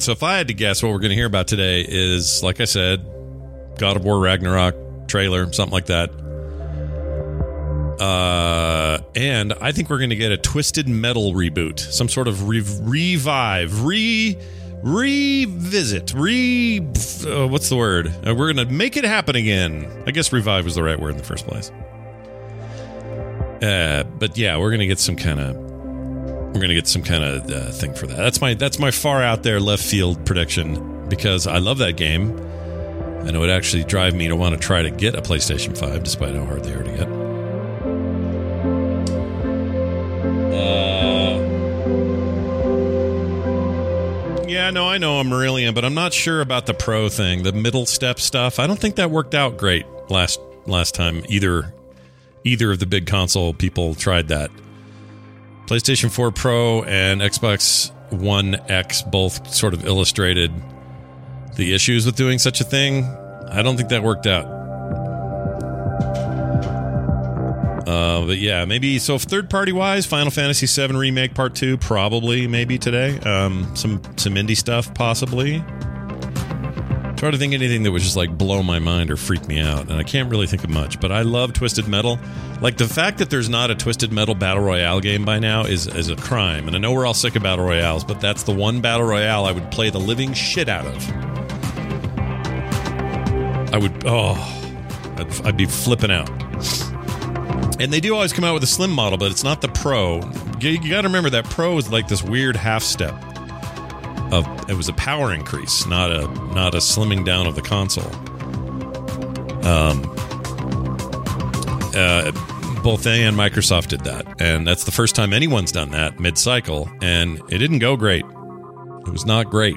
So if I had to guess, what we're going to hear about today is, like I said, God of War Ragnarok trailer, something like that. Uh, and I think we're going to get a Twisted Metal reboot, some sort of re- revive, re revisit, re uh, what's the word? Uh, we're going to make it happen again. I guess revive was the right word in the first place. Uh, but yeah, we're going to get some kind of we're gonna get some kind of uh, thing for that. That's my that's my far out there left field prediction because I love that game, and it would actually drive me to want to try to get a PlayStation Five, despite how hard they are to get. Uh, yeah, no, I know Amarillion, but I'm not sure about the Pro thing, the middle step stuff. I don't think that worked out great last last time either. Either of the big console people tried that. PlayStation 4 Pro and Xbox One X both sort of illustrated the issues with doing such a thing. I don't think that worked out. Uh, but yeah, maybe so. Third party wise, Final Fantasy VII Remake Part Two probably maybe today. Um, some some indie stuff possibly. Try to think of anything that would just like blow my mind or freak me out, and I can't really think of much. But I love Twisted Metal. Like the fact that there's not a Twisted Metal Battle Royale game by now is is a crime. And I know we're all sick of battle royales, but that's the one battle royale I would play the living shit out of. I would oh, I'd, I'd be flipping out. And they do always come out with a slim model, but it's not the Pro. You, you got to remember that Pro is like this weird half step it was a power increase, not a not a slimming down of the console. Um, uh, both they and Microsoft did that, and that's the first time anyone's done that mid-cycle, and it didn't go great. It was not great.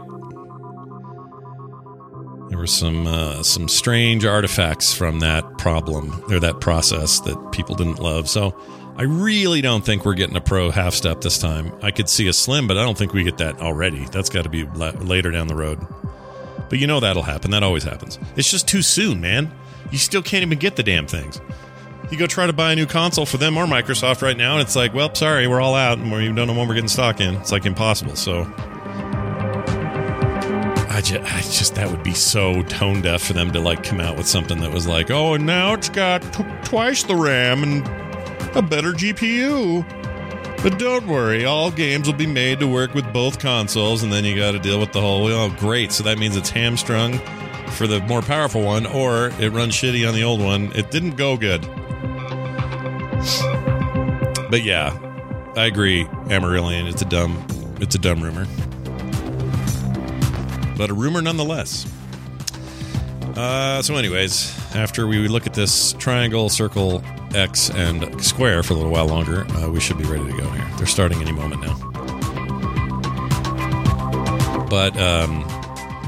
There were some uh, some strange artifacts from that problem or that process that people didn't love. So I really don't think we're getting a pro half step this time. I could see a slim, but I don't think we get that already. That's got to be la- later down the road. But you know that'll happen. That always happens. It's just too soon, man. You still can't even get the damn things. You go try to buy a new console for them or Microsoft right now, and it's like, well, sorry, we're all out, and we don't know when we're getting stock in. It's like impossible. So I just, I just that would be so tone deaf for them to like come out with something that was like, oh, and now it's got t- twice the RAM and a better GPU. But don't worry, all games will be made to work with both consoles, and then you got to deal with the whole. Oh, great! So that means it's hamstrung for the more powerful one, or it runs shitty on the old one. It didn't go good. But yeah, I agree. Amarillion. It's a dumb, it's a dumb rumor, but a rumor nonetheless. Uh, so, anyways, after we look at this triangle, circle, X, and square for a little while longer, uh, we should be ready to go here. They're starting any moment now. But um,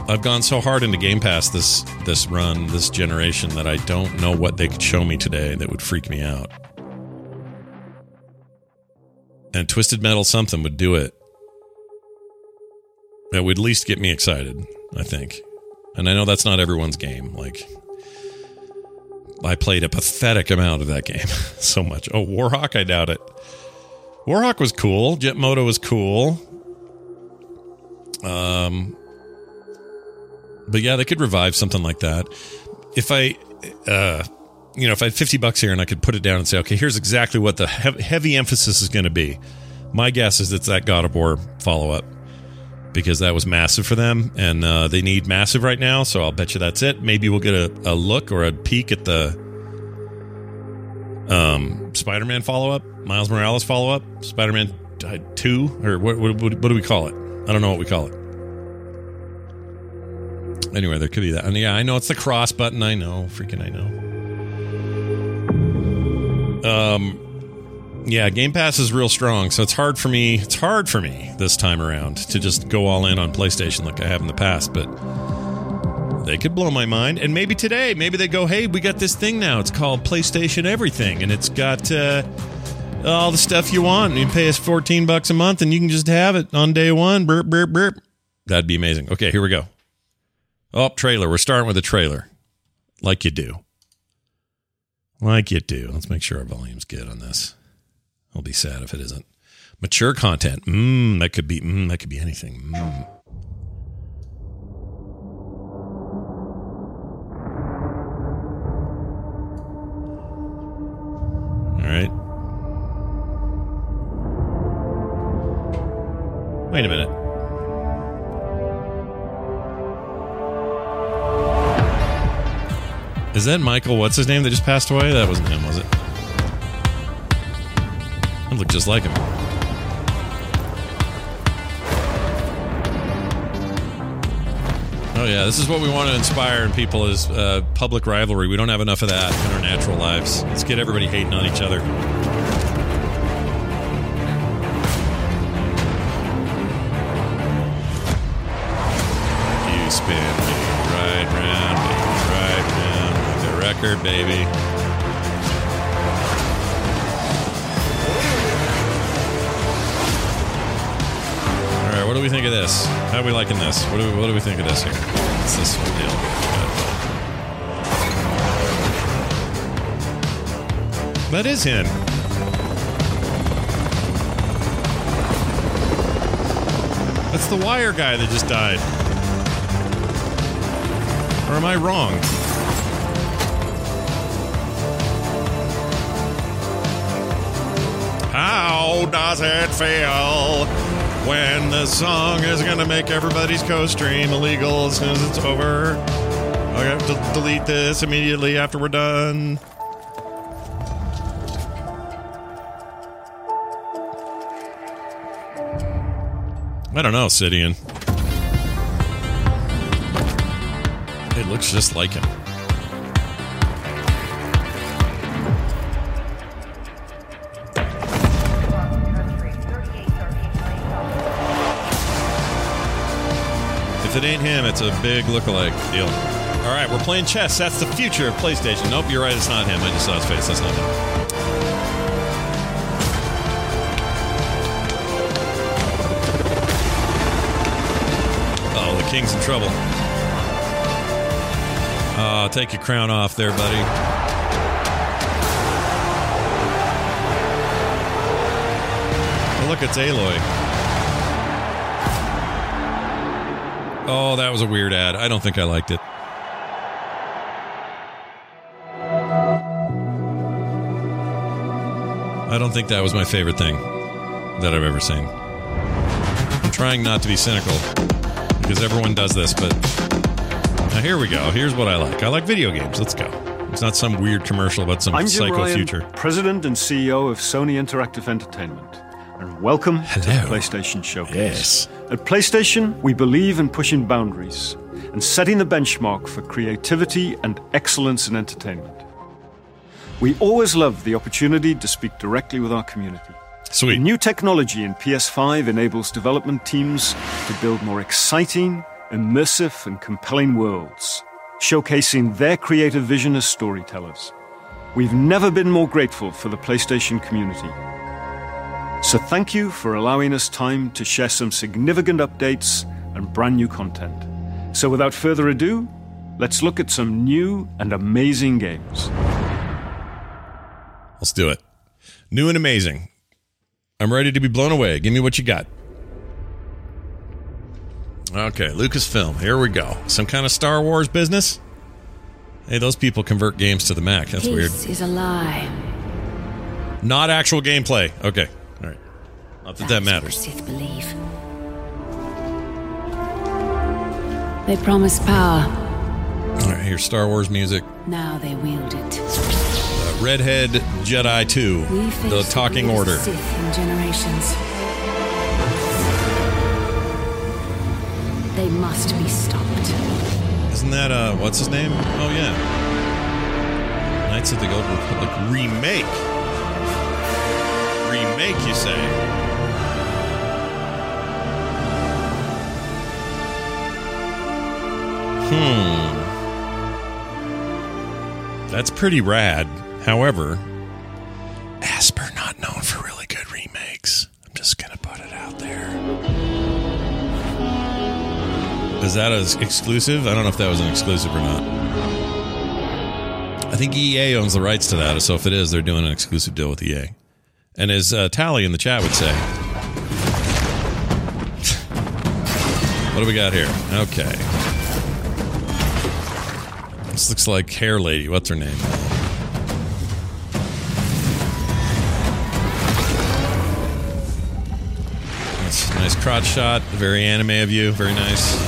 I've gone so hard into Game Pass this this run, this generation, that I don't know what they could show me today that would freak me out. And Twisted Metal something would do it. That would at least get me excited, I think. And I know that's not everyone's game. Like, I played a pathetic amount of that game. so much. Oh, Warhawk, I doubt it. Warhawk was cool. Jet Moto was cool. Um, but yeah, they could revive something like that. If I, uh, you know, if I had 50 bucks here and I could put it down and say, okay, here's exactly what the hev- heavy emphasis is going to be. My guess is it's that God of War follow up because that was massive for them and uh, they need massive right now. So I'll bet you that's it. Maybe we'll get a, a look or a peek at the um, Spider Man follow up, Miles Morales follow up, Spider Man 2, or what, what, what do we call it? I don't know what we call it. Anyway, there could be that. And yeah, I know it's the cross button. I know. Freaking I know. Um, yeah, Game Pass is real strong, so it's hard for me. It's hard for me this time around to just go all in on PlayStation like I have in the past, but they could blow my mind. And maybe today, maybe they go, "Hey, we got this thing now. It's called PlayStation Everything, and it's got uh, all the stuff you want. You pay us fourteen bucks a month, and you can just have it on day one." Burp, burp, burp. That'd be amazing. Okay, here we go. Oh, trailer. We're starting with a trailer, like you do. Like you do. Let's make sure our volume's good on this. I'll be sad if it isn't. Mature content. Mmm, that could be. Mmm, that could be anything. Mmm. All right. Wait a minute. Is that Michael? What's his name that just passed away? That wasn't him, was it? It looked just like him. Oh yeah, this is what we want to inspire in people is uh, public rivalry. We don't have enough of that in our natural lives. Let's get everybody hating on each other. You spin me right round, right round the record, baby. We think of this? How are we liking this? What do we, what do we think of this here? What's this deal? That is him. That's the wire guy that just died. Or am I wrong? How does it feel when the song is to make everybody's co stream illegal as soon as it's over? I have to delete this immediately after we're done. I don't know, Sidian. It looks just like him. If it ain't him, it's a big look-alike deal. All right, we're playing chess. That's the future of PlayStation. Nope, you're right. It's not him. I just saw his face. That's not him. Oh, the king's in trouble. Uh, take your crown off there, buddy. Oh, look, it's Aloy. Oh, that was a weird ad. I don't think I liked it. I don't think that was my favorite thing that I've ever seen. I'm trying not to be cynical because everyone does this, but now here we go. Here's what I like. I like video games. Let's go. It's not some weird commercial about some I'm Jim psycho Ryan, future. President and CEO of Sony Interactive Entertainment. And welcome to the PlayStation Showcase. Yes. At PlayStation, we believe in pushing boundaries and setting the benchmark for creativity and excellence in entertainment. We always love the opportunity to speak directly with our community. Sweet. New technology in PS5 enables development teams to build more exciting, immersive, and compelling worlds, showcasing their creative vision as storytellers. We've never been more grateful for the PlayStation community. So thank you for allowing us time to share some significant updates and brand new content. So without further ado, let's look at some new and amazing games. Let's do it. New and amazing. I'm ready to be blown away. Give me what you got. Okay, Lucasfilm. Here we go. Some kind of Star Wars business? Hey, those people convert games to the Mac. That's weird. Peace is a lie. Not actual gameplay. Okay. Not that that what matters. Sith believe. They promise power. All right, here's Star Wars music. Now they wield it. Uh, Redhead Jedi 2. The Talking greatest Order. Sith in generations. They must be stopped. Isn't that, uh, what's his name? Oh, yeah. Knights of the Old Republic remake. Remake, you say? Hmm. That's pretty rad. However, Aspyr not known for really good remakes. I'm just gonna put it out there. Is that an exclusive? I don't know if that was an exclusive or not. I think EA owns the rights to that, so if it is, they're doing an exclusive deal with EA. And as uh, Tally in the chat would say, what do we got here? Okay. This looks like Hair Lady. What's her name? That's a nice crotch shot. Very anime of you. Very nice.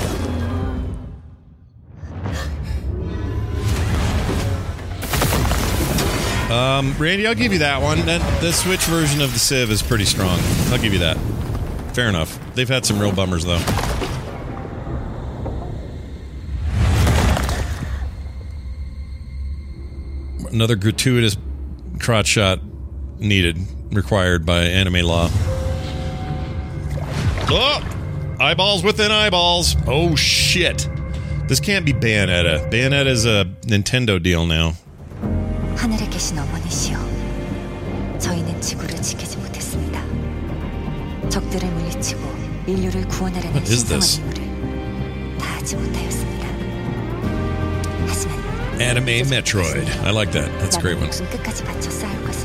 Um, Randy, I'll give you that one. That the Switch version of the Civ is pretty strong. I'll give you that. Fair enough. They've had some real bummers though. Another gratuitous crotch shot needed, required by anime law. Oh! Eyeballs within eyeballs. Oh shit. This can't be Bayonetta. Bayonetta's a Nintendo deal now. 하늘에 계신 어머니시여, 저희는 지구를 지키지 못했습니다. 적들을 물리치고 인류를 구원하려는 What is 신성한 this? 임무를 다 하지 못하였습니다. 하지만 Anime Metroid. I like that. That's a great one.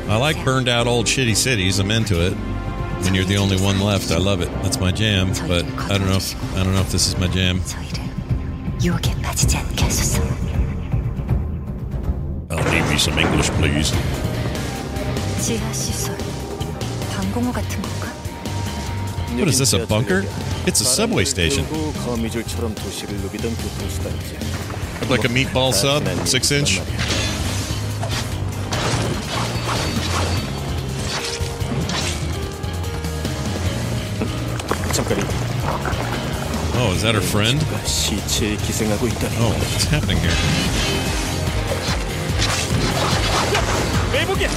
I like burned out old shitty cities. I'm into it. When you're the only one left, I love it. That's my jam. But I don't know. If, I don't know if this is my jam. I'll me some English, please. What is this? A bunker? It's a subway station. 거미줄처럼 도시를 누비던 교통수단이지. Like a meatball sub, six inch. 잠깐이. Oh, is that her friend? 시체에 기생하고 있다니. Oh, what's happening here? 매복이야.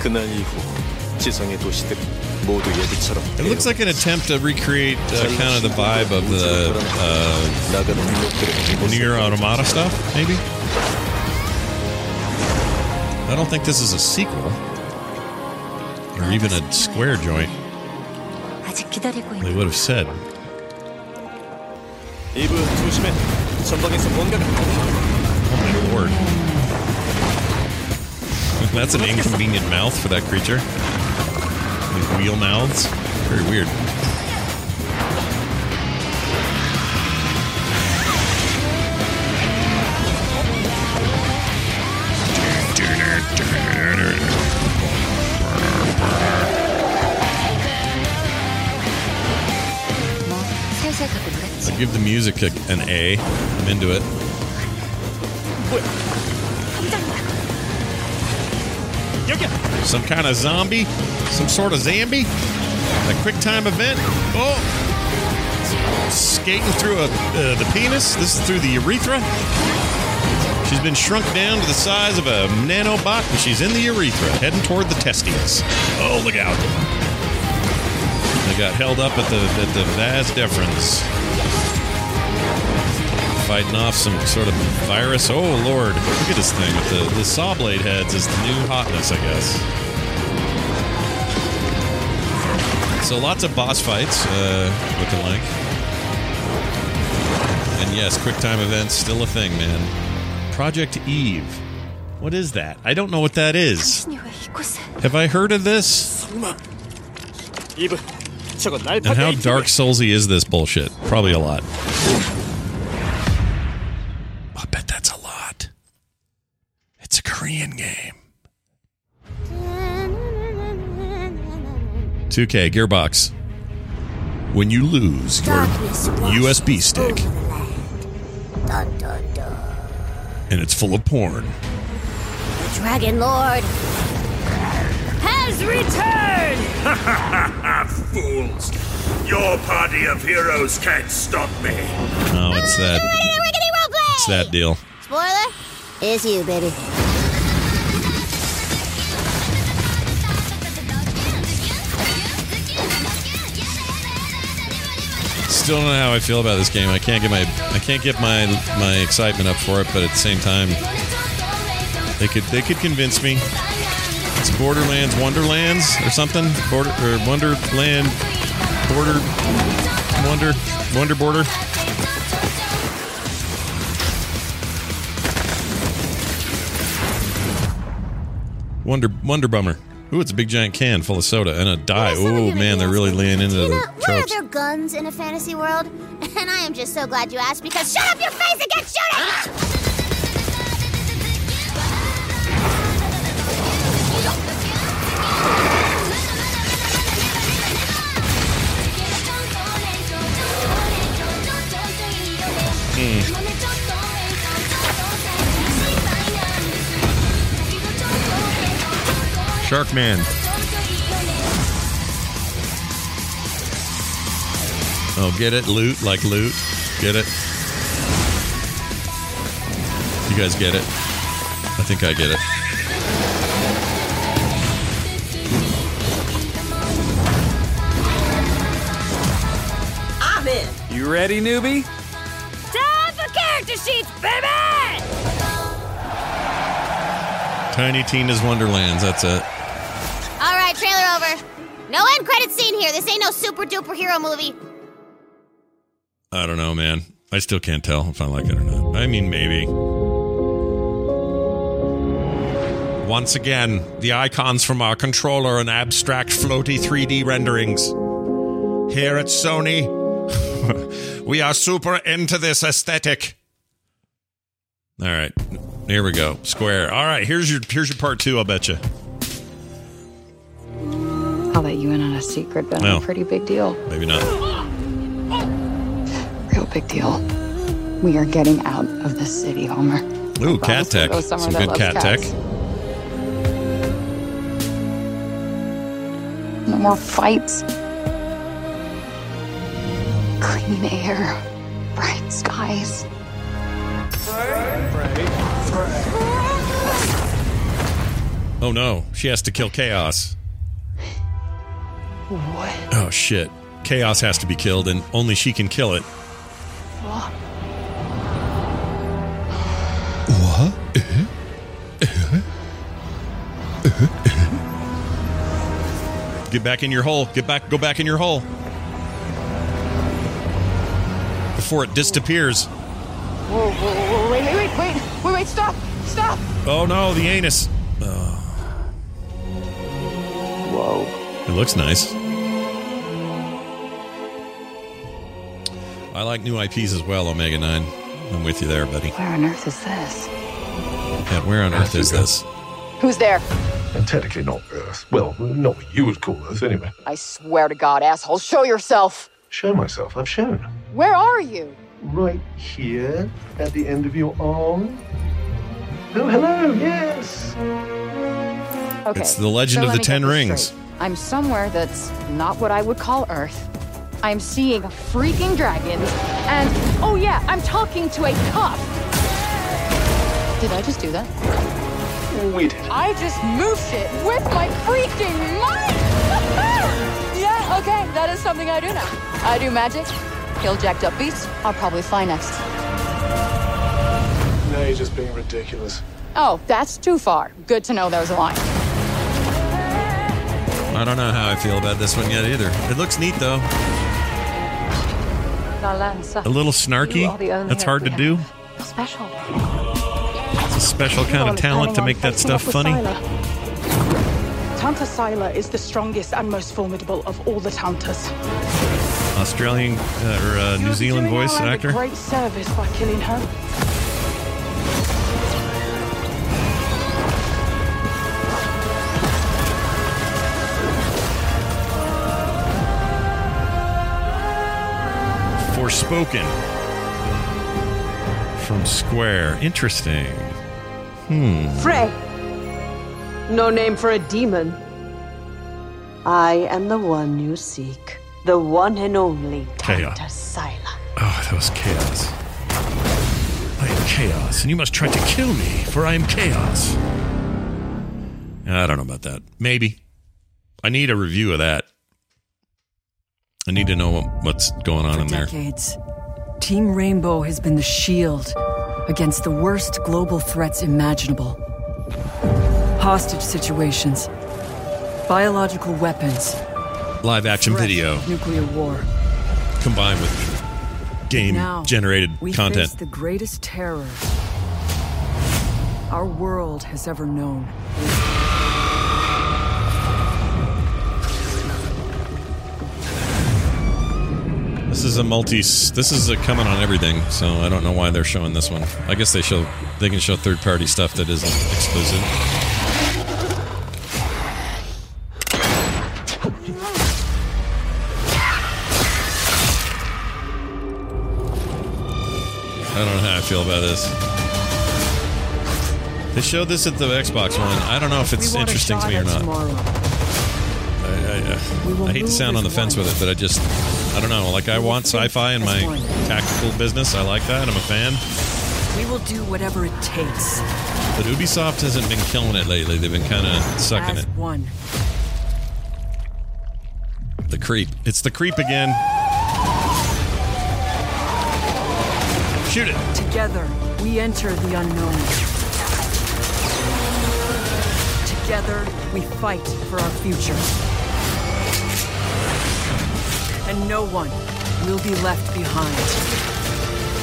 그날 이후 지성의 도시들은 모두 예비처럼 It looks like an attempt to recreate uh, kind of the vibe of the uh, Nier Automata stuff, maybe. I don't think this is a sequel or even a square joint. They would have said. Oh my lord. That's an inconvenient mouth for that creature like wheel mouths. Very weird. I give the music an A. I'm into it. Some kind of zombie? Some sort of zombie? A quick time event? Oh! Skating through a, uh, the penis? This is through the urethra? She's been shrunk down to the size of a nanobot and she's in the urethra, heading toward the testes. Oh, look out. They got held up at the at the vas deferens fighting off some sort of virus. Oh lord, look at this thing with the, the saw blade heads is the new hotness, I guess. So lots of boss fights, uh, looking like. And yes, quick time events still a thing, man. Project Eve. What is that? I don't know what that is. Have I heard of this? And how Dark Soulsy is this bullshit? Probably a lot. It's game. 2K Gearbox. When you lose your USB stick and it's full of porn. The Dragon Lord has returned! Fools! Your party of heroes can't stop me. Oh, it's that. It's that deal. Spoiler? It's you, baby. Still don't know how I feel about this game. I can't get my I can't get my my excitement up for it, but at the same time, they could they could convince me. It's Borderlands Wonderlands or something. Border or Wonderland Border Wonder Wonder Border. Wonder Wonder Bummer. Ooh, it's a big giant can full of soda and a die. Oh man, they're really laying into the What are tropes. there guns in a fantasy world? And I am just so glad you asked because shut up your face and get shooting! Hmm. Sharkman. Oh, get it? Loot like loot. Get it? You guys get it? I think I get it. I'm in. You ready, newbie? Time for character sheets, baby! Tiny Tina's Wonderlands. That's it. Over. No end credit scene here. This ain't no super duper hero movie. I don't know, man. I still can't tell if I like it or not. I mean, maybe. Once again, the icons from our controller and abstract floaty 3D renderings. Here at Sony, we are super into this aesthetic. All right, here we go. Square. All right, here's your here's your part two. I'll bet you. I'll let you in on a secret, but No. a pretty big deal. Maybe not. Real big deal. We are getting out of the city, Homer. Ooh, cat tech. go Some good cat tech. No more fights. Clean air. Bright skies. Oh no, she has to kill Chaos. What? Oh shit. Chaos has to be killed, and only she can kill it. What? What? Get back in your hole. Get back. Go back in your hole before it disappears. Whoa, whoa, whoa, wait, wait, wait, wait, wait, wait, stop, stop. Oh no, the anus. Oh. Whoa. It looks nice. I like new IPs as well, Omega 9. I'm with you there, buddy. Where on earth is this? Yeah, where on earth is this? Who's there? And technically not Earth. Well, not what you would call Earth, anyway. I swear to God, asshole, show yourself. Show myself. I've shown. Where are you? Right here, at the end of your arm. Oh, hello. Yes. Okay. It's the Legend so of the Ten Rings. straight. I'm somewhere that's not what I would call Earth. I'm seeing freaking dragons, and oh yeah, I'm talking to a cop. Did I just do that? We did. I just moved it with my freaking mind! yeah, okay, that is something I do now. I do magic, kill jacked up beasts, I'll probably fly next. Now you're just being ridiculous. Oh, that's too far. Good to know there's a line. I don't know how I feel about this one yet either. It looks neat though. A little snarky. That's hard to do. Special. It's a special kind of talent to make that stuff funny. Tanta Sila is the strongest and most formidable of all the Tantas. Australian uh, or uh, New Zealand voice our end a actor. great service by killing her. Forspoken from Square. Interesting. Hmm. Frey. No name for a demon. I am the one you seek. The one and only Chaos. Tanta Sila. Oh, that was chaos. I am chaos, and you must try to kill me, for I am chaos. I don't know about that. Maybe. I need a review of that. I need to know what's going on in there. decades, Team Rainbow has been the shield against the worst global threats imaginable. Hostage situations, biological weapons, Live action video nuclear war. combined with game Now, generated we content. face the greatest terror our world has ever known. This is a multi. This is a coming on everything, so I don't know why they're showing this one. I guess they show they can show third party stuff that isn't exclusive. I don't know how I feel about this. They showed this at the Xbox One. I don't know if it's We want a interesting to me or not. tomorrow. I, I, uh, will I hate to sound on the fence with it, but I just, I don't know. Like, I want sci fi in my tactical business. I like that. I'm a fan. We will do whatever it takes. But Ubisoft hasn't been killing it lately. They've been kind of sucking as it. one. The creep. It's the creep again. Shoot it. Together, we enter the unknown. Together, we fight for our future. And no one will be left behind.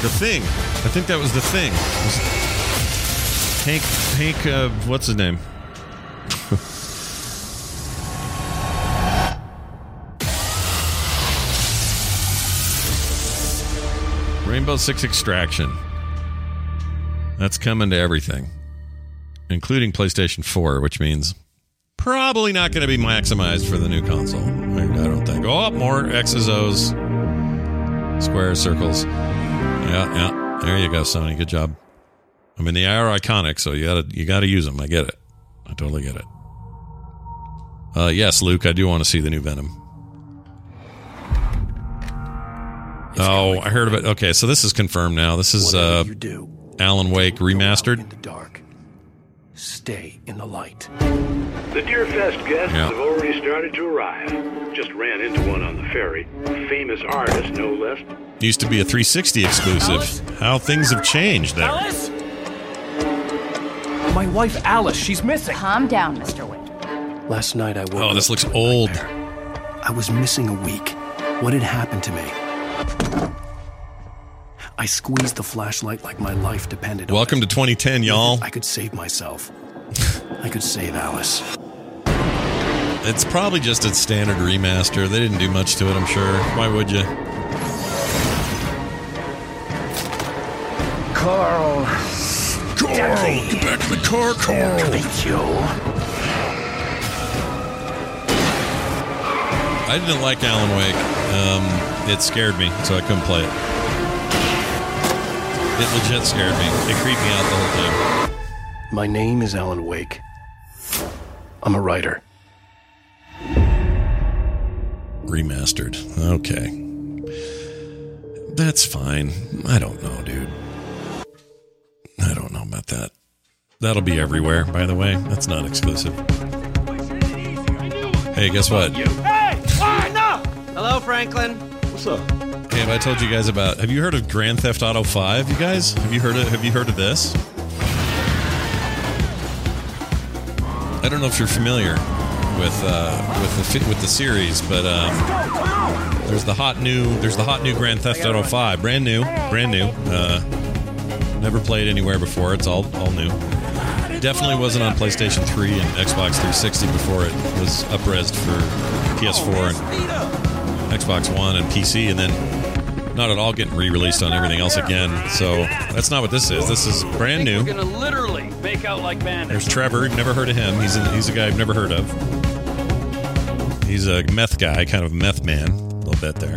The thing. I think that was the thing. Was Hank, Hank, uh, what's his name? Rainbow Six Extraction. That's coming to everything, including PlayStation 4, which means probably not going to be maximized for the new console. I, I don't think. Oh, more X's, O's, squares, circles. Yeah, yeah. There you go, Sony. Good job. I mean, they are iconic, so you gotta you gotta use them. I get it. I totally get it. Uh, yes, Luke, I do want to see the new Venom. oh, I heard about. Okay, so this is confirmed now. This is uh, Alan Wake remastered. Stay in the light. The Deerfest guests Yeah. have already started to arrive. Just ran into one on the ferry. A famous artist, no less. Used to be a 360 exclusive. How things have changed there. Alice? My wife Alice, she's missing. Calm down, Mr. Wind. Last night I woke Oh, this looks old. nightmare. I was missing a week. What had happened to me? I squeezed the flashlight like my life depended on Welcome to 2010, y'all. I could save myself. I could save Alice. It's probably just a standard remaster. They didn't do much to it, I'm sure. Why would you? Carl. Carl, get back in the car, Carl. Thank you. I didn't like Alan Wake. Um, it scared me, so I couldn't play it. It legit scared me. It creeped me out the whole time. My name is Alan Wake. I'm a writer. Remastered. Okay. That's fine. I don't know, dude. I don't know about that. That'll be everywhere, by the way. That's not exclusive. Hey, guess what? hey Hello, Franklin. What's up? Have I told you guys about? Have you heard of Grand Theft Auto Five? You guys, have you heard of? Have you heard of this? I don't know if you're familiar with uh, with the with the series, but um, there's the hot new there's the hot new Grand Theft Auto Five, brand new, brand new. Uh, never played anywhere before. It's all all new. Definitely wasn't on PlayStation 3 and Xbox 360 before it was upresed for PS4 and Xbox One and PC, and then not at all getting re-released on everything else again. So that's not what this is. This is brand new. We're gonna literally make out like bandits. There's Trevor. You've never heard of him. He's a, he's a guy I've never heard of. He's a meth guy, kind of a meth man, a little bit there.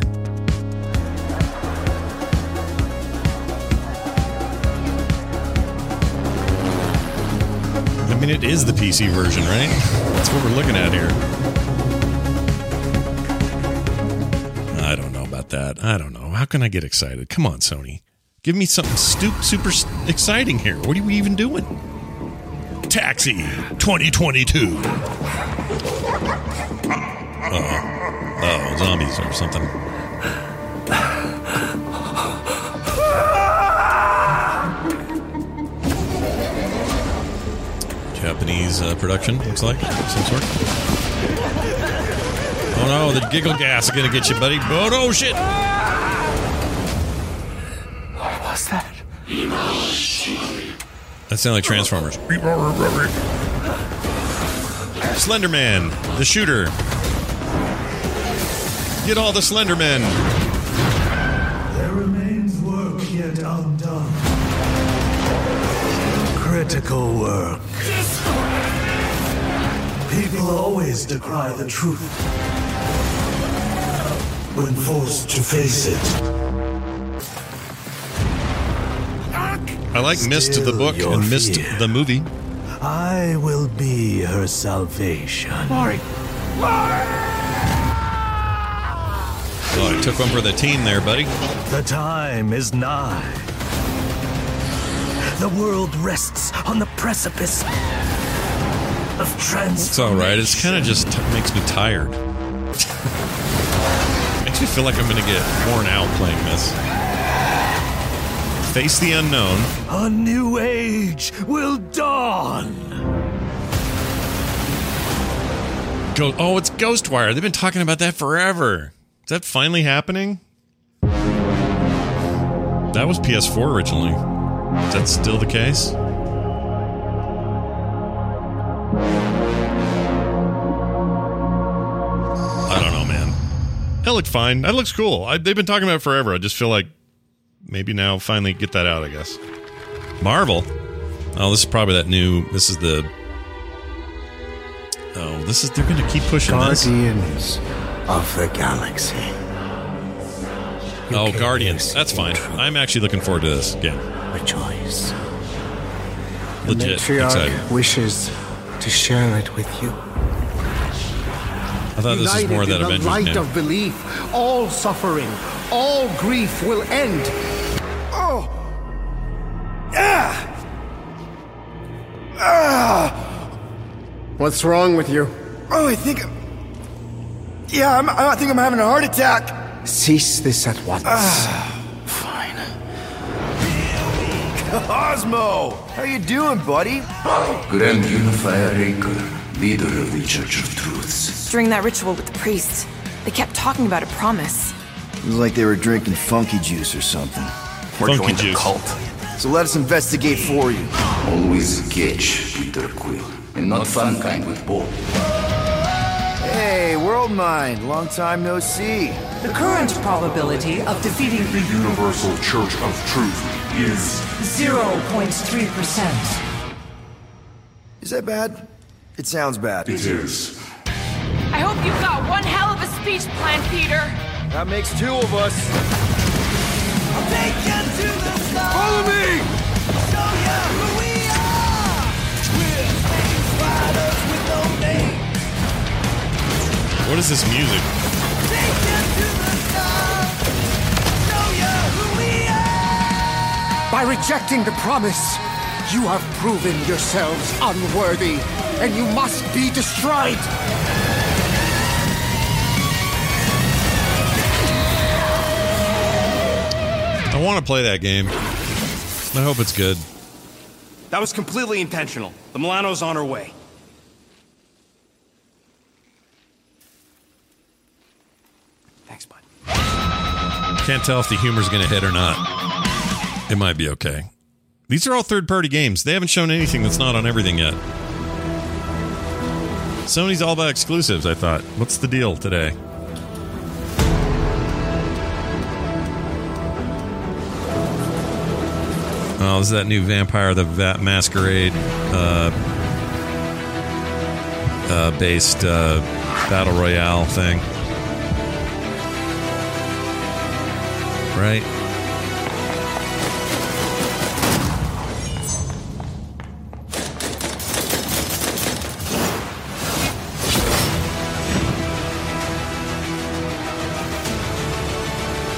I mean, it is the PC version, right? That's what we're looking at here. I don't know about that. I don't know. How can I get excited? Come on, Sony. Give me something super exciting here. What are we even doing? Taxi 2022. Uh-oh. Oh, zombies or something. Japanese uh, production, looks like, some sort. Oh no, the giggle gas is gonna get you, buddy. Oh no, shit! What's that? That sounded like Transformers. Slenderman, the shooter. Get all the Slendermen. There remains work yet undone. Critical work. People always decry the truth when forced to face it. I like Mist the book and Mist fear. the movie. I will be her salvation. Oh, I took one for the team there, buddy. The time is nigh. The world rests on the precipice of trans. It's all right. It's kind of just t- makes me tired. makes me feel like I'm going to get worn out playing this. Face the unknown. A new age will dawn. Go- oh, it's Ghostwire. They've been talking about that forever. Is that finally happening? That was PS4 originally. Is that still the case? I don't know, man. That looked fine. That looks cool. I, they've been talking about it forever. I just feel like maybe now finally get that out. I guess. Marvel. Oh, this is probably that new. This is the. Oh, this is. They're going to keep pushing this. Guardians of the Galaxy. Oh, Guardians. That's fine. I'm actually looking forward to this again. Rejoice. Legit Matriarch excited. wishes to share it with you. I thought this was more of that in the Avengers light game. of belief, all suffering, all grief will end. Oh! Ah! Ah! What's wrong with you? Oh, I think. Yeah, I'm, I think I'm having a heart attack. Cease this at once. Fine. Cosmo, how you doing, buddy? Grand Unifier Raker, leader of the Church of Truths. During that ritual with the priest, they kept talking about a promise. It was like they were drinking funky juice or something. We're Funky joined a juice. cult. So let us investigate for you. Always catch, Peter Quill, and not fun kind with Bob. Hey, World Mind, long time no see. The current probability of defeating the Universal Church of Truth is 0.3%. Is that bad? It sounds bad. It is. I hope you've got one hell of a speech plan, Peter. That makes two of us. Follow me! What is this music? By rejecting the promise, you have proven yourselves unworthy, and you must be destroyed. I want to play that game. I hope it's good. That was completely intentional. The Milano's on her way. Thanks, bud. Can't tell if the humor's going to hit or not. It might be okay. These are all third party games. They haven't shown anything that's not on everything yet. Sony's all about exclusives, I thought. What's the deal today? Oh, is that new Vampire the Va- Masquerade uh, uh, based uh, battle royale thing. Right?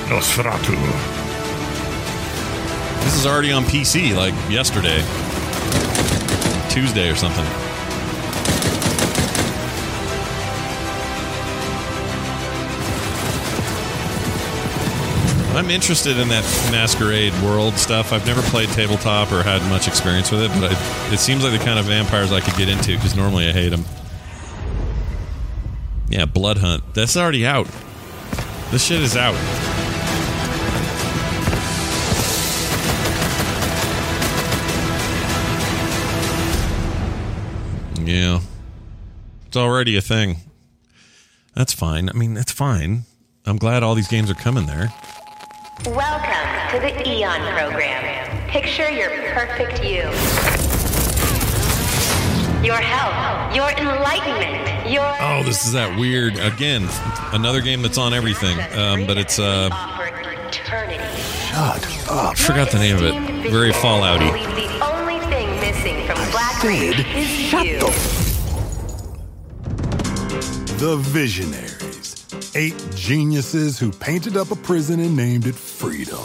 Nosferatu. This is already on PC like yesterday, Tuesday or something. I'm interested in that masquerade world stuff. I've never played tabletop or had much experience with it, but I, it seems like the kind of vampires I could get into because normally I hate them. Yeah, Blood Hunt. That's already out. This shit is out. Yeah. It's already a thing. That's fine. I mean, that's fine. I'm glad all these games are coming there. Welcome to the Eon program. Picture your perfect you. Your health, your enlightenment, your Oh, this is that weird again. Another game that's on everything, um, but it's uh, shut up. I forgot the name of it. Very Fallouty. The only thing missing from Black Rain is you. The Visionaries. Eight geniuses who painted up a prison and named it Freedom.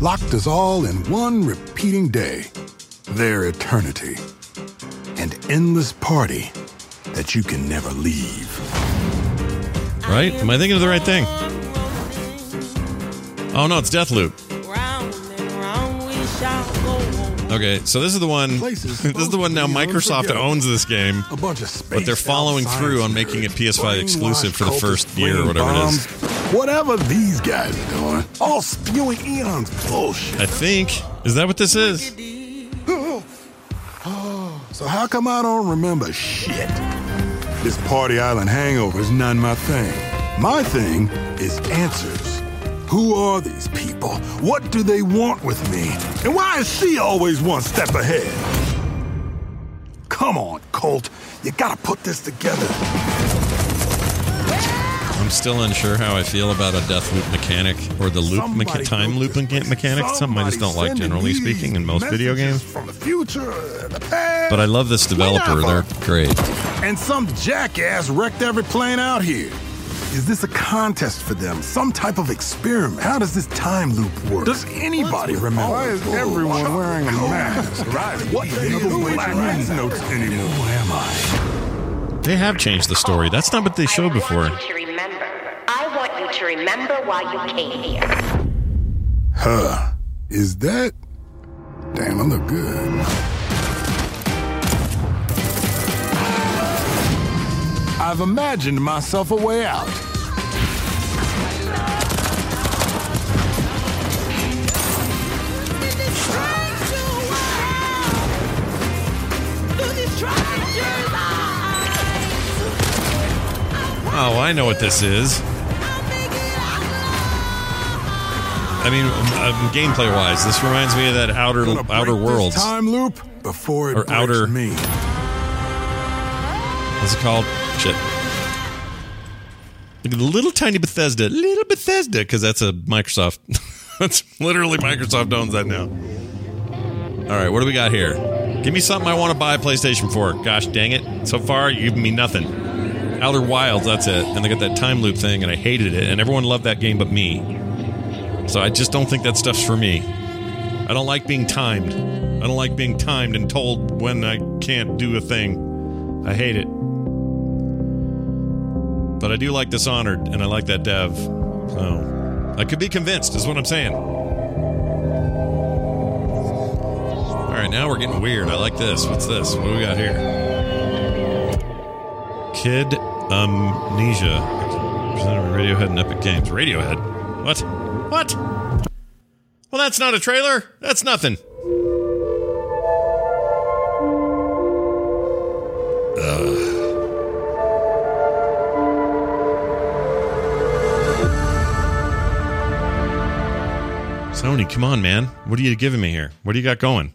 Locked us all in one repeating day. Their eternity. An endless party that you can never leave. Right? Am I thinking of the right thing? Oh no, it's Deathloop. Okay, so this is the one. this is the one now. Microsoft owns this game, A bunch of but they're following through on making it PS5 exclusive for the first year or whatever it is. Whatever these guys are doing, all spewing eons bullshit. I think is that what this is? So how come I don't remember shit? This Party Island hangover is not my thing. My thing is answers. Who are these people? What do they want with me? And why is she always one step ahead? Come on, Colt. You gotta put this together. I'm still unsure how I feel about a death loop mechanic or the loop mecha- time loop mecha- mechanic. Something I just don't like, generally speaking, in most video games. From the future, the past. But I love this developer. They're great. And some jackass wrecked every plane out here. Is this a contest for them? Some type of experiment? How does this time loop work? Does anybody remember? Why is everyone wearing a mask? Right? What the black notes anymore? Who am I? They have changed the story. That's not what they showed before. To remember, I want you to remember why you came here. Huh. Is that? Damn, I look good. I've imagined myself a way out. Oh, I know what this is. I mean, um, gameplay wise, this reminds me of that Outer Outer Worlds Time loop before it or Outer. me. What's it called? Look at the little tiny Bethesda, little Bethesda, because that's a Microsoft. that's literally Microsoft owns that now. All right, what do we got here? Give me something I want to buy a PlayStation for. Gosh dang it! So far, you've given me nothing. Outer Wilds, that's it. And they got that time loop thing, and I hated it. And everyone loved that game but me. So I just don't think that stuff's for me. I don't like being timed. I don't like being timed and told when I can't do a thing. I hate it. But I do like Dishonored, and I like that dev. So I could be convinced, is what I'm saying. All right, now we're getting weird. I like this. What's this? What do we got here? Kid A Mnesia. Radiohead and Epic Games. Radiohead? What? What? Well, that's not a trailer. That's nothing. Ugh. Sony, come on, man. What are you giving me here? What do you got going?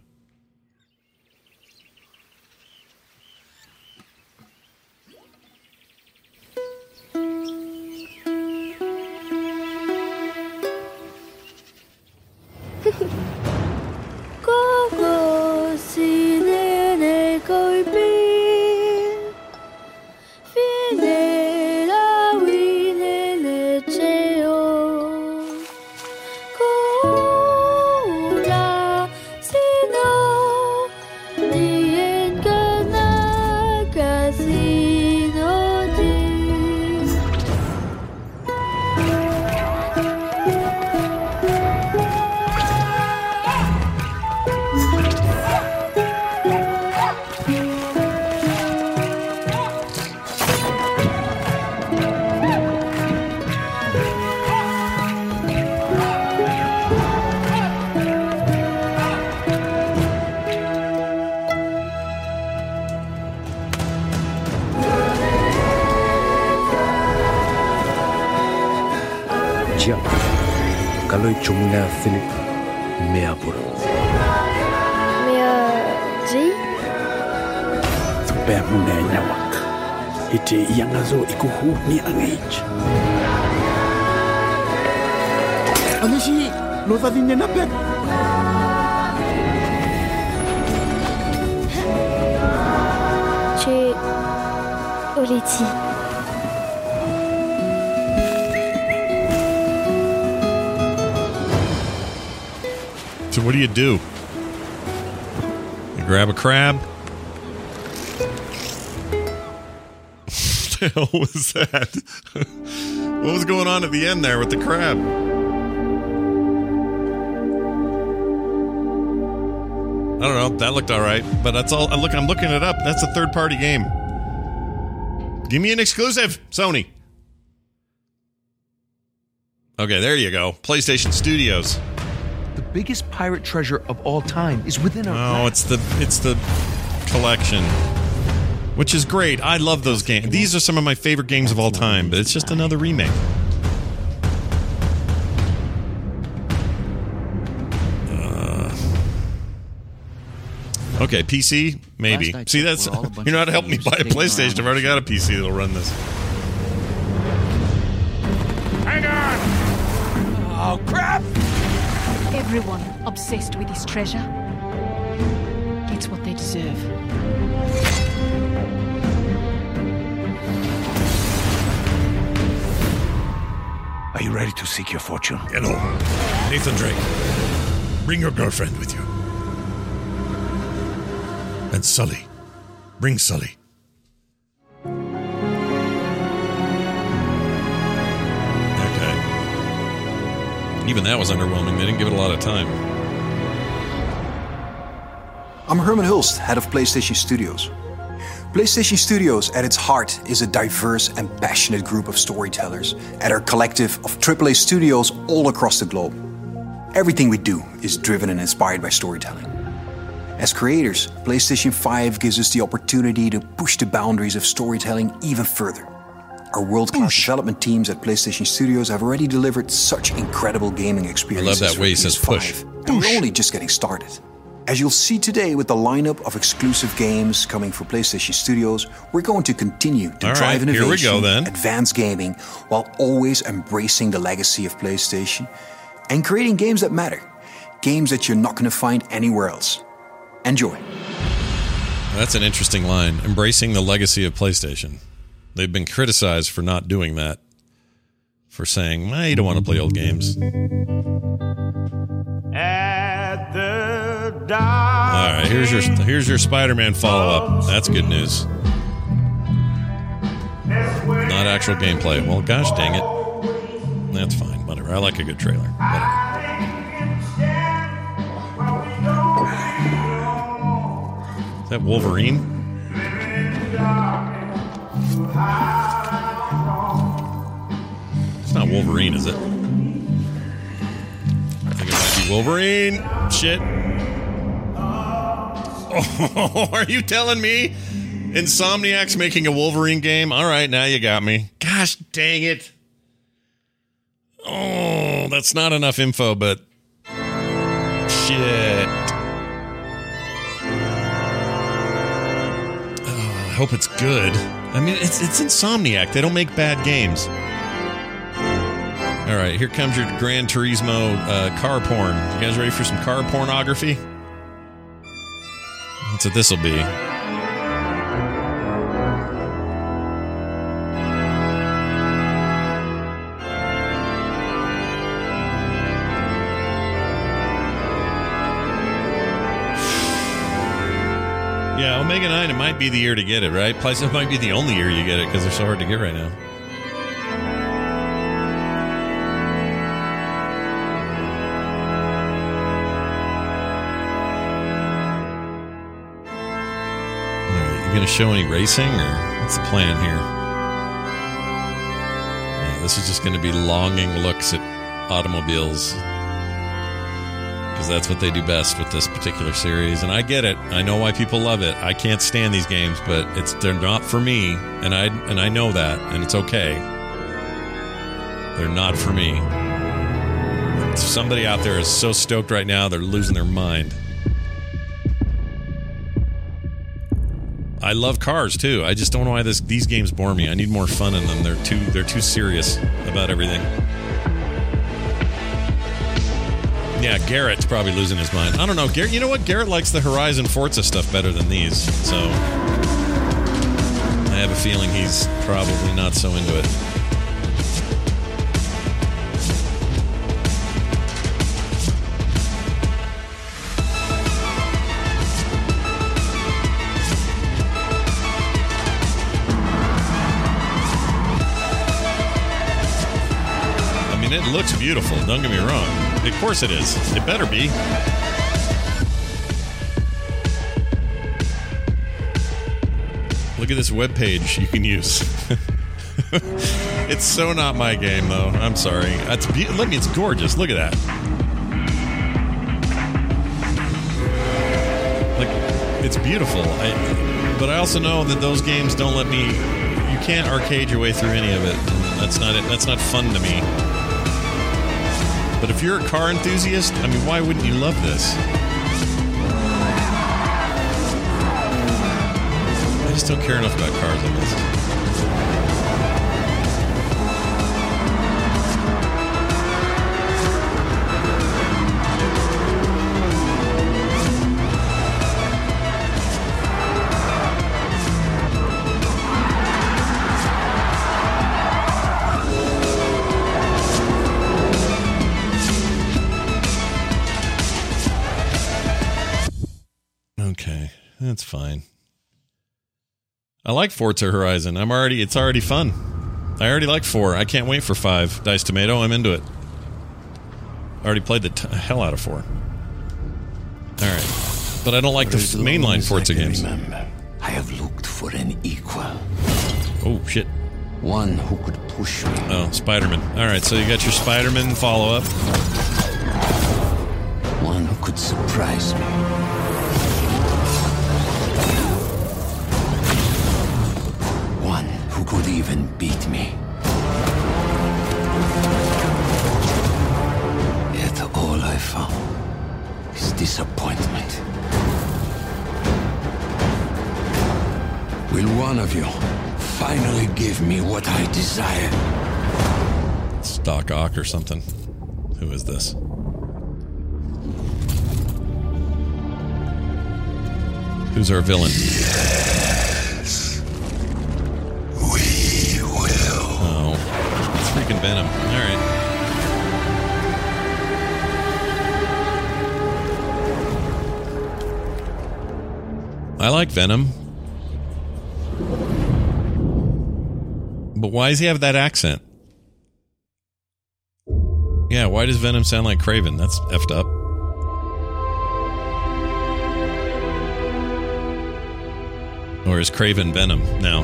Lotha din niya napet? Chez Oleti. So what do you do? You grab a crab? what the hell was that? what was going on at the end there with the crab? I don't know. That looked all right, but that's all. I Look, I'm looking it up. That's a third party game. Give me an exclusive, Sony. Okay, there you go. PlayStation Studios. The biggest pirate treasure of all time is within our. Oh, it's the it's the collection, which is great. I love those games. These are some of my favorite games of all time, but it's just another remake. Okay, PC maybe. Last See, that's we're all a bunch you're not of helping me buy a PlayStation. I've already got a PC that'll run this. Hang on! Oh, crap! Everyone obsessed with his treasure gets what they deserve. Are you ready to seek your fortune? Hello, Nathan Drake. Bring your girlfriend with you. And Sully. Bring Sully. Okay. Even that was underwhelming. They didn't give it a lot of time. I'm Herman Hulst, head of PlayStation Studios. PlayStation Studios, at its heart, is a diverse and passionate group of storytellers at our collective of AAA studios all across the globe. Everything we do is driven and inspired by storytelling. As creators, PlayStation 5 gives us the opportunity to push the boundaries of storytelling even further. Our world class development teams at PlayStation Studios have already delivered such incredible gaming experiences. I love that way he says PS5, push. We're only just getting started. As you'll see today with the lineup of exclusive games coming for PlayStation Studios, we're going to continue to All right, drive here we innovation, go advance gaming, while always embracing the legacy of PlayStation and creating games that matter. Games that you're not going to find anywhere else. Enjoy. That's an interesting line. Embracing the legacy of PlayStation. They've been criticized for not doing that, for saying, "Well, you don't want to play old games." At the All right, here's your here's your Spider-Man follow-up. That's good news. Not actual gameplay. Well, gosh dang it. That's fine. Whatever. I like a good trailer. Whatever. Is that Wolverine? It's not Wolverine, is it? I think it might be Wolverine. Shit. Oh, are you telling me Insomniac's making a Wolverine game? All right, now you got me. Gosh dang it. Oh, that's not enough info, but shit. Hope it's good. I mean, it's it's Insomniac. They don't make bad games. All right, here comes your Gran Turismo uh, car porn. You guys ready for some car pornography? That's what this will be. Omega 9, it might be the year to get it, right? Plus, it might be the only year you get it because they're so hard to get right now. You going to show any racing or what's the plan here? Yeah, this is just going to be longing looks at automobiles because that's what they do best with this particular series. And I get it. I know why people love it. I can't stand these games, but it's they're not for me, and I and I know that, and it's okay. They're not for me. Somebody out there is so stoked right now; they're losing their mind. I love cars too. I just don't know why this these games bore me. I need more fun in them. They're too they're too serious about everything. Yeah, Garrett's probably losing his mind. I don't know. Garrett, you know what? Garrett likes the Horizon Forza stuff better than these. So I have a feeling he's probably not so into it. I mean, it looks beautiful. Don't get me wrong. Of course it is. It better be. Look at this web page you can use. it's so not my game, though. I'm sorry. That's be- look. It's gorgeous. Look at that. Like, it's beautiful. I, but I also know that those games don't let me. You can't arcade your way through any of it. That's not it. That's not fun to me. But if you're a car enthusiast, I mean, why wouldn't you love this? I just don't care enough about cars on this. That's fine. I like Forza Horizon. I'm already it's already fun. I already like 4. I can't wait for 5. Dice Tomato, I'm into it. I already played the t- hell out of 4. All right. But I don't like the For as f- mainline as I Forza games. Remember, I have looked for an equal. Oh shit. One who could push me. Oh, Spider-Man. All right, so you got your Spider-Man follow-up. One who could surprise me. One could even beat me. Yet all I found is disappointment. Will one of you finally give me what I desire? It's Doc Ock or something. Who is this? Who's our villain? I like Venom. But why does he have that accent? Yeah, why does Venom sound like Kraven? That's effed up. Or is Kraven Venom now?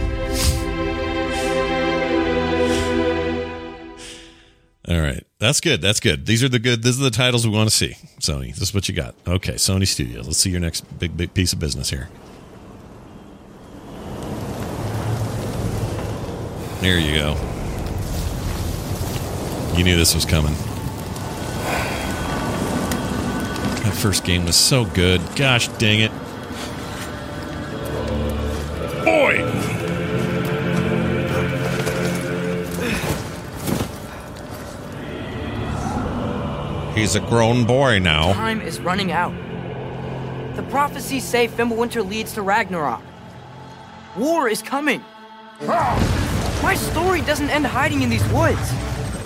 All right. That's good. That's good. These are the good. These are the titles we want to see. Sony. This is what you got. Okay. Sony Studios. Let's see your next big, big piece of business here. There you go. You knew this was coming. That first game was so good. Gosh dang it. Boy! He's a grown boy now. Time is running out. The prophecies say Fimbulwinter leads to Ragnarok. War is coming. Ah! My story doesn't end hiding in these woods.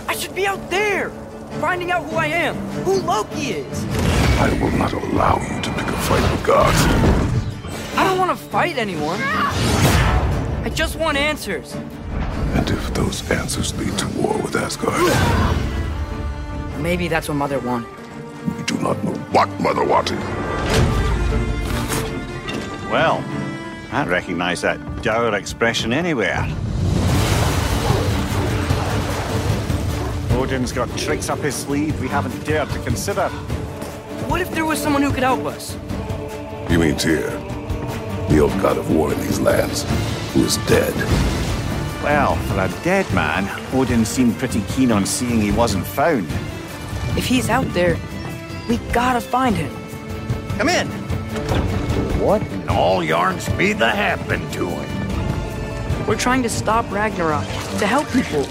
I should be out there, finding out who I am, who Loki is. I will not allow you to pick a fight with gods. I don't want to fight anyone. I just want answers. And if those answers lead to war with Asgard, Maybe that's what Mother wanted. we do not know what Mother wanted. Well, I recognize that dour expression anywhere. Odin's got tricks up his sleeve we haven't dared to consider. What if there was someone who could help us? You mean Tyr, the old god of war in these lands, who is dead. Well, for a dead man, Odin seemed pretty keen on seeing he wasn't found. If he's out there, we gotta find him. Come in. What in all yarns be the happened to him? We're trying to stop Ragnarok, to help people.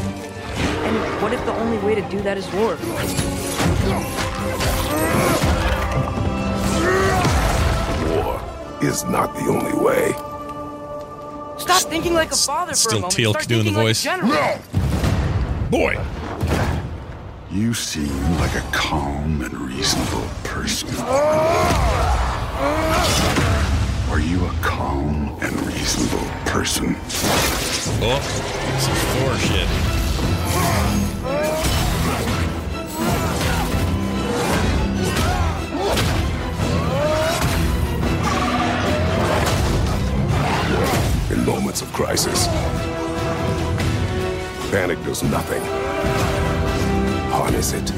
And what if the only way to do that is war? War is not the only way. Stop thinking like a father for a Still moment. Teal'c Start doing the thinking like a voice. general. Boy! You seem like a calm and reasonable person. Are you a calm and reasonable person? Oh, some Thor shit. In moments of crisis, panic does nothing. Harness it.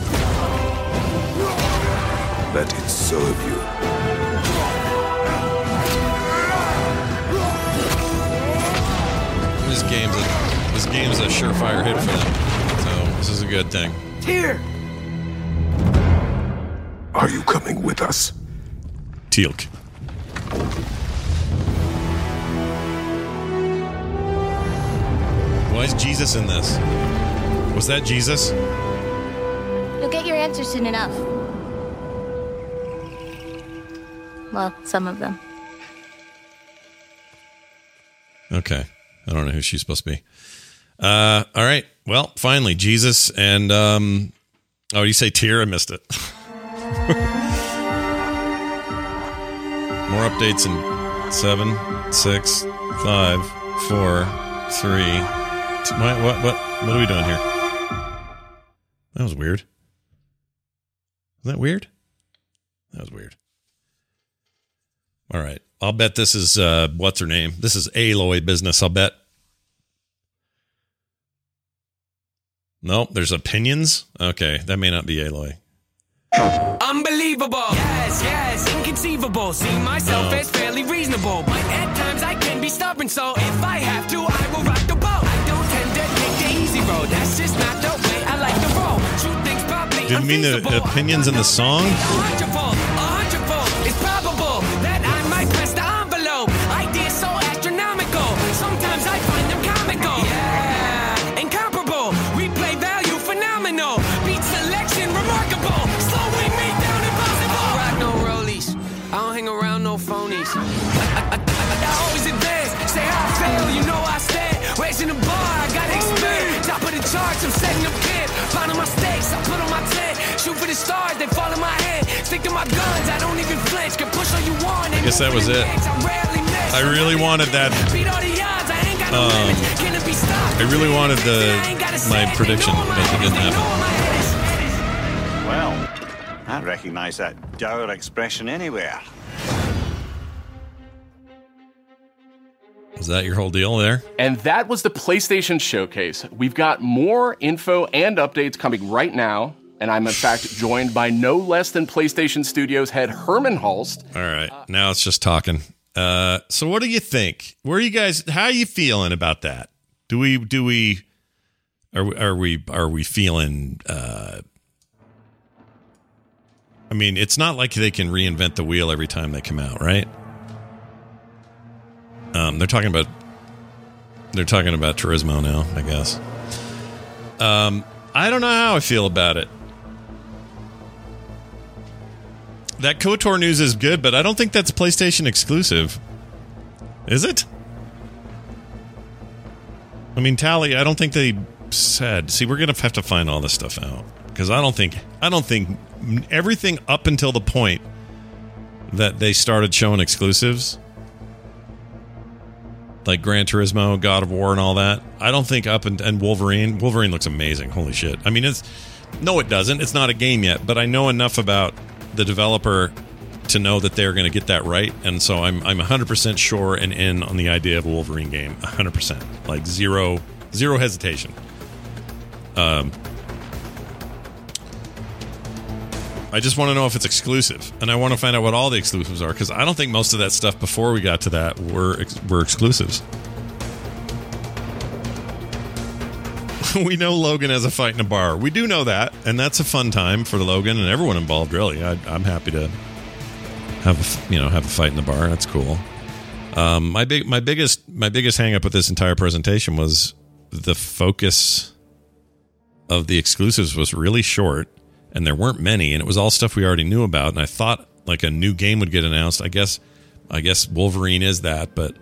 Let it serve you. This game's a game's a surefire hit for them. So this is a good thing. Here. Are you coming with us? Teal'c. Why is Jesus in this? Was that Jesus? You'll get your answers soon enough. Well, some of them. Okay. I don't know who she's supposed to be. Uh, all right. Well, finally, Jesus and um, oh, you say Tyr? I missed it. More updates in seven, six, five, four, three. What, what? What? What are we doing here? That was weird. Is that weird? That was weird. All right. I'll bet this is uh what's her name? This is Aloy business, I'll bet. Nope, there's opinions. Okay, that may not be Aloy. Unbelievable. Yes, yes, inconceivable. See myself as fairly reasonable, but at times I can be stubborn. So if I have to, I will rock the boat. I don't tend to take the easy road. That's just not the way I like to roll. True things probably Didn't mean the opinions in the song. Raising the bar, I gotta expand. Top of the chart, watch them setting up camp. Pounding my stakes, I put on my tent. Shoot for the stars, they fall in my hand. Stick to my guns, I don't even flinch. Can push all you want. I guess that was it. I really wanted that. Beat all the odds, I ain't got no Um. Can it be stopped? I really wanted the my prediction, but it didn't happen. Well, I recognize that dour expression anywhere. Is that your whole deal there? And that was the PlayStation Showcase. We've got more info and updates coming right now. And I'm, in fact, joined by no less than PlayStation Studios head Herman Hulst. All right, now it's just talking. Uh, so what do you think? Where are you guys? How are you feeling about that? Do we? Do we? Are we? Are we? Are we feeling? Uh, I mean, it's not like they can reinvent the wheel every time they come out, right? Um, they're talking about. They're talking about Turismo now, I guess. Um, I don't know how I feel about it. That KOTOR news is good, but I don't think that's PlayStation exclusive. Is it? I mean, Tally, I don't think they said. See, we're gonna have to find all this stuff out because I don't think I don't think everything up until the point that they started showing exclusives, like Gran Turismo, God of War, and all that. I don't think up and, and Wolverine. Wolverine looks amazing. Holy shit! I mean, it's no, it doesn't. It's not a game yet, but I know enough about the developer to know that they're going to get that right, and so I'm I'm 100% sure and in on the idea of a Wolverine game. 100%, like zero zero hesitation. Um, I just want to know if it's exclusive, and I want to find out what all the exclusives are because I don't think most of that stuff before we got to that were ex- were exclusives. we know Logan has a fight in a bar. We do know that, and that's a fun time for Logan and everyone involved. Really, I, I'm happy to have a, you know have a fight in the bar. That's cool. Um, my big my biggest my biggest hang up with this entire presentation was the focus of the exclusives was really short, and there weren't many, and it was all stuff we already knew about. And I thought like a new game would get announced. I guess I guess Wolverine is that, but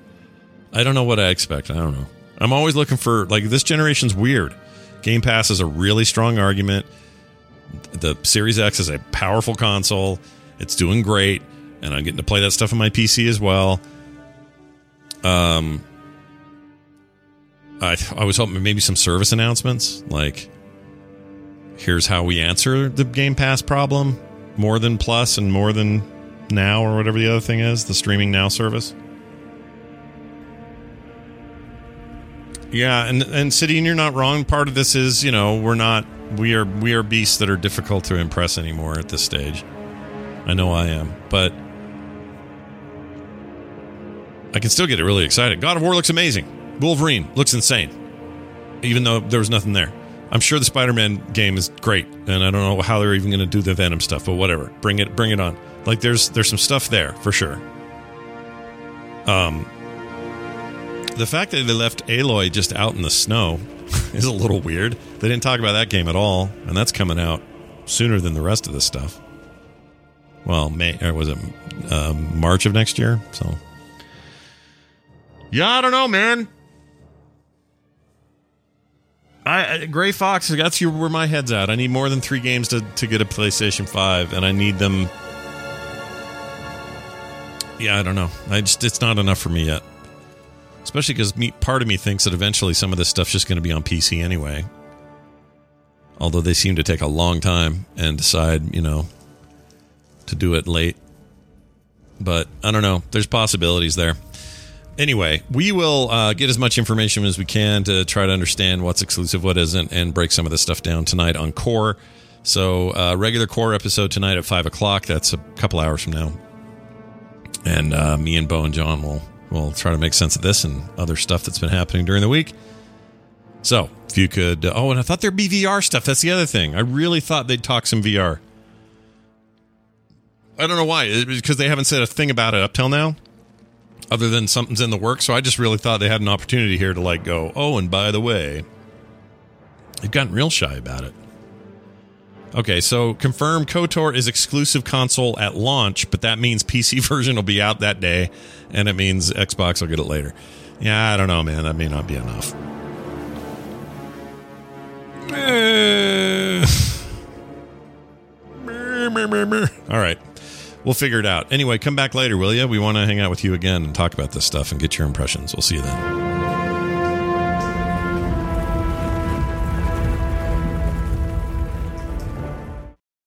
I don't know what I expect. I don't know. I'm always looking for like this generation's weird. Game Pass is a really strong argument. The Series X is a powerful console. It's doing great, and I'm getting to play that stuff on my PC as well. Um, I I was hoping maybe some service announcements like here's how we answer the Game Pass problem more than Plus and more than Now or whatever the other thing is, the streaming Now service. Yeah, and and and you're not wrong. Part of this is, you know, we're not we are we are beasts that are difficult to impress anymore at this stage. I know I am, but I can still get really excited. God of War looks amazing. Wolverine looks insane, even though there was nothing there. I'm sure the Spider-Man game is great, and I don't know how they're even going to do the Venom stuff, but whatever. Bring it, bring it on. Like there's there's some stuff there for sure. Um, the fact that they left Aloy just out in the snow is a little weird. They didn't talk about that game at all, and that's coming out sooner than the rest of this stuff. Well, May or was it um, March of next year? So, yeah, I don't know, man. I, Gray Fox, that's your, where my head's at. I need more than three games to, to get a PlayStation Five, and I need them. Yeah, I don't know. I just it's not enough for me yet. Especially because part of me thinks that eventually some of this stuff's just going to be on PC anyway. Although they seem to take a long time and decide, you know, to do it late. But I don't know. There's possibilities there. Anyway, we will uh, get as much information as we can to try to understand what's exclusive, what isn't, and break some of this stuff down tonight on Core. So, uh, regular Core episode tonight at 5 o'clock. That's a couple hours from now. And uh, me and Bo and John will will try to make sense of this and other stuff that's been happening during the week. So, if you could. oh, and I thought there'd be VR stuff. That's the other thing. I really thought they'd talk some VR. I don't know why. Because they haven't said a thing about it up till now, other than something's in the works. So I just really thought they had an opportunity here to like go. Oh, and by the way, they've gotten real shy about it. Okay, so confirm KOTOR is exclusive console at launch, but that means PC version will be out that day, and it means Xbox will get it later. Yeah, I don't know, man. That may not be enough. Eh. All right. We'll figure it out. Anyway, come back later, will you? We want to hang out with you again and talk about this stuff and get your impressions. We'll see you then.